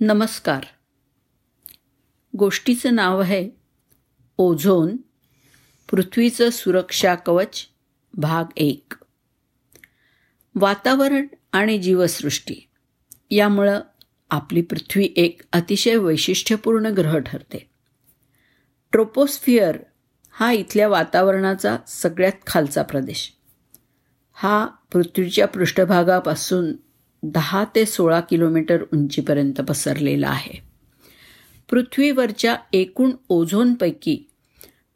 नमस्कार. गोष्टीचं नाव आहे ओझोन पृथ्वीचं सुरक्षा कवच भाग एक. वातावरण आणि जीवसृष्टी. यामुळं आपली पृथ्वी एक अतिशय वैशिष्ट्यपूर्ण ग्रह ठरते. ट्रोपोस्फिअर हा इथल्या वातावरणाचा सगळ्यात खालचा प्रदेश. हा पृथ्वीच्या पृष्ठभागापासून दहा ते सोळा किलोमीटर उंचीपर्यंत पसरलेला आहे. पृथ्वीवरच्या एकूण ओझोनपैकी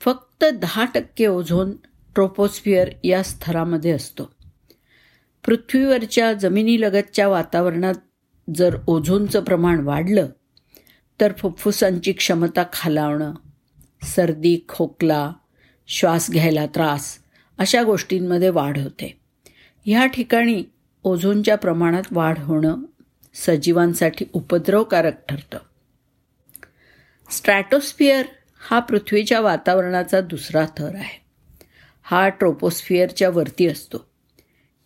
फक्त दहा टक्के ओझोन ट्रोपोस्फिअर या स्तरामध्ये असतो. पृथ्वीवरच्या जमिनीलगतच्या वातावरणात जर ओझोनचं प्रमाण वाढलं तर फुफ्फुसांची क्षमता खालावणं सर्दी खोकला श्वास घ्यायला त्रास अशा गोष्टींमध्ये वाढ होते. ह्या ठिकाणी ओझोनच्या प्रमाणात वाढ होणं सजीवांसाठी उपद्रवकारक ठरतं. स्ट्रॅटोस्फिअर हा पृथ्वीच्या वातावरणाचा दुसरा थर आहे. हा ट्रोपोस्फिअरच्या वरती असतो.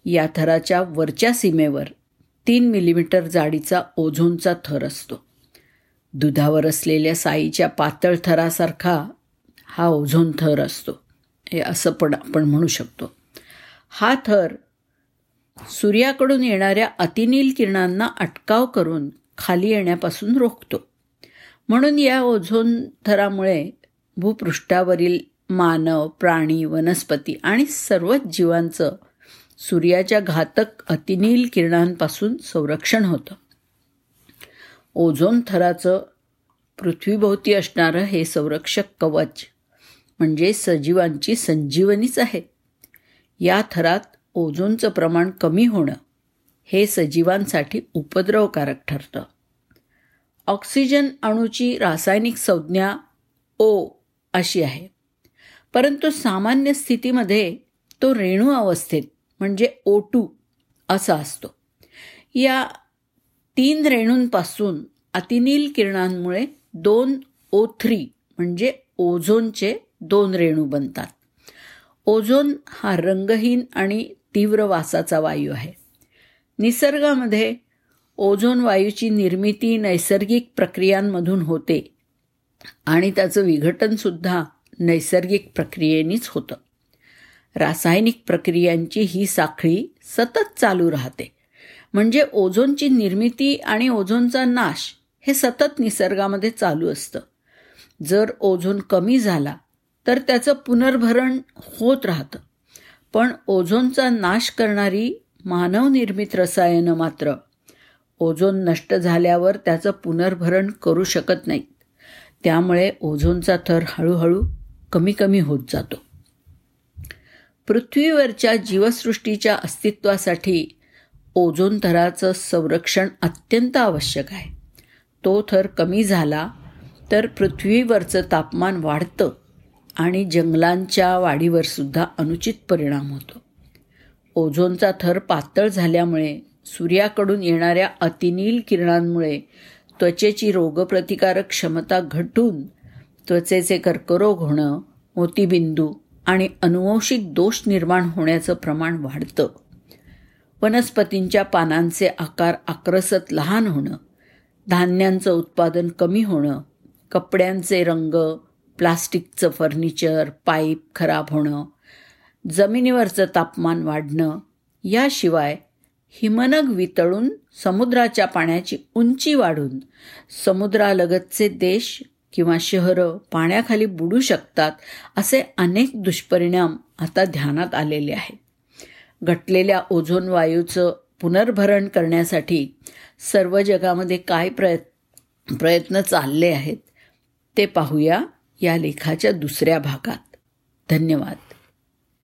या थराच्या वरच्या सीमेवर तीन मिलीमीटर जाडीचा ओझोनचा थर असतो. दुधावर असलेल्या साईच्या पातळ थरासारखा हा ओझोन थर असतो. हे असं पण आपण म्हणू शकतो. हा थर सूर्याकडून येणाऱ्या अतिनील किरणांना अटकाव करून खाली येण्यापासून रोखतो. म्हणून या ओझोन थरामुळे भूपृष्ठावरील मानव प्राणी वनस्पती आणि सर्वच जीवांचं सूर्याच्या घातक अतिनील किरणांपासून संरक्षण होतं. ओझोन थराचं पृथ्वीभोवती असणारं हे संरक्षक कवच म्हणजे सजीवांची संजीवनीच आहे. या थरात ओझोनचं प्रमाण कमी होणं हे सजीवांसाठी उपद्रवकारक ठरतं. ऑक्सिजन अणूची रासायनिक संज्ञा ओ अशी आहे. परंतु सामान्य स्थितीमध्ये तो रेणू अवस्थेत म्हणजे ओ टू असा असतो. या तीन रेणूंपासून अतिनील किरणांमुळे दोन ओ थ्री म्हणजे ओझोनचे दोन रेणू बनतात. ओझोन हा रंगहीन आणि तीव्र वासाचा वायू आहे. निसर्गामध्ये ओझोन वायूची निर्मिती नैसर्गिक प्रक्रियांमधून होते आणि त्याचं विघटनसुद्धा नैसर्गिक प्रक्रियेनीच होतं. रासायनिक प्रक्रियांची ही साखळी सतत चालू राहते. म्हणजे ओझोनची निर्मिती आणि ओझोनचा नाश हे सतत निसर्गामध्ये चालू असतं. जर ओझोन कमी झाला तर त्याचं पुनर्भरण होत राहतं. पण ओझोनचा नाश करणारी मानवनिर्मित रसायनं मात्र. ओझोन नष्ट झाल्यावर त्याचं पुनर्भरण करू शकत नाहीत. त्यामुळे ओझोनचा थर हळूहळू कमी कमी होत जातो. पृथ्वीवरच्या जीवसृष्टीच्या अस्तित्वासाठी ओझोन थराचं संरक्षण अत्यंत आवश्यक आहे. तो थर कमी झाला तर पृथ्वीवरचं तापमान वाढतं. आणि जंगलांच्या वाढीवर सुद्धा अनुचित परिणाम होतो. ओझोनचा थर पातळ झाल्यामुळे सूर्याकडून येणाऱ्या अतिनील किरणांमुळे त्वचेची रोगप्रतिकारक क्षमता घटून त्वचेचे कर्करोग होणं मोतीबिंदू आणि अनुवंशिक दोष निर्माण होण्याचं प्रमाण वाढतं. वनस्पतींच्या पानांचे आकार आक्रसत लहान होणं धान्यांचं उत्पादन कमी होणं कपड्यांचे रंग प्लास्टिकचं फर्निचर पाईप खराब होणं जमिनीवरचं तापमान वाढणं याशिवाय हिमनग वितळून समुद्राच्या पाण्याची उंची वाढून समुद्रालगतचे देश किंवा शहरं पाण्याखाली बुडू शकतात असे अनेक दुष्परिणाम आता ध्यानात आलेले आहेत. घटलेल्या ओझोन वायूचं पुनर्भरण करण्यासाठी सर्व जगामध्ये काय प्रयत् प्रयत्न चालले आहेत ते पाहूया. या लेखाच्या दुसऱ्या भागात. धन्यवाद.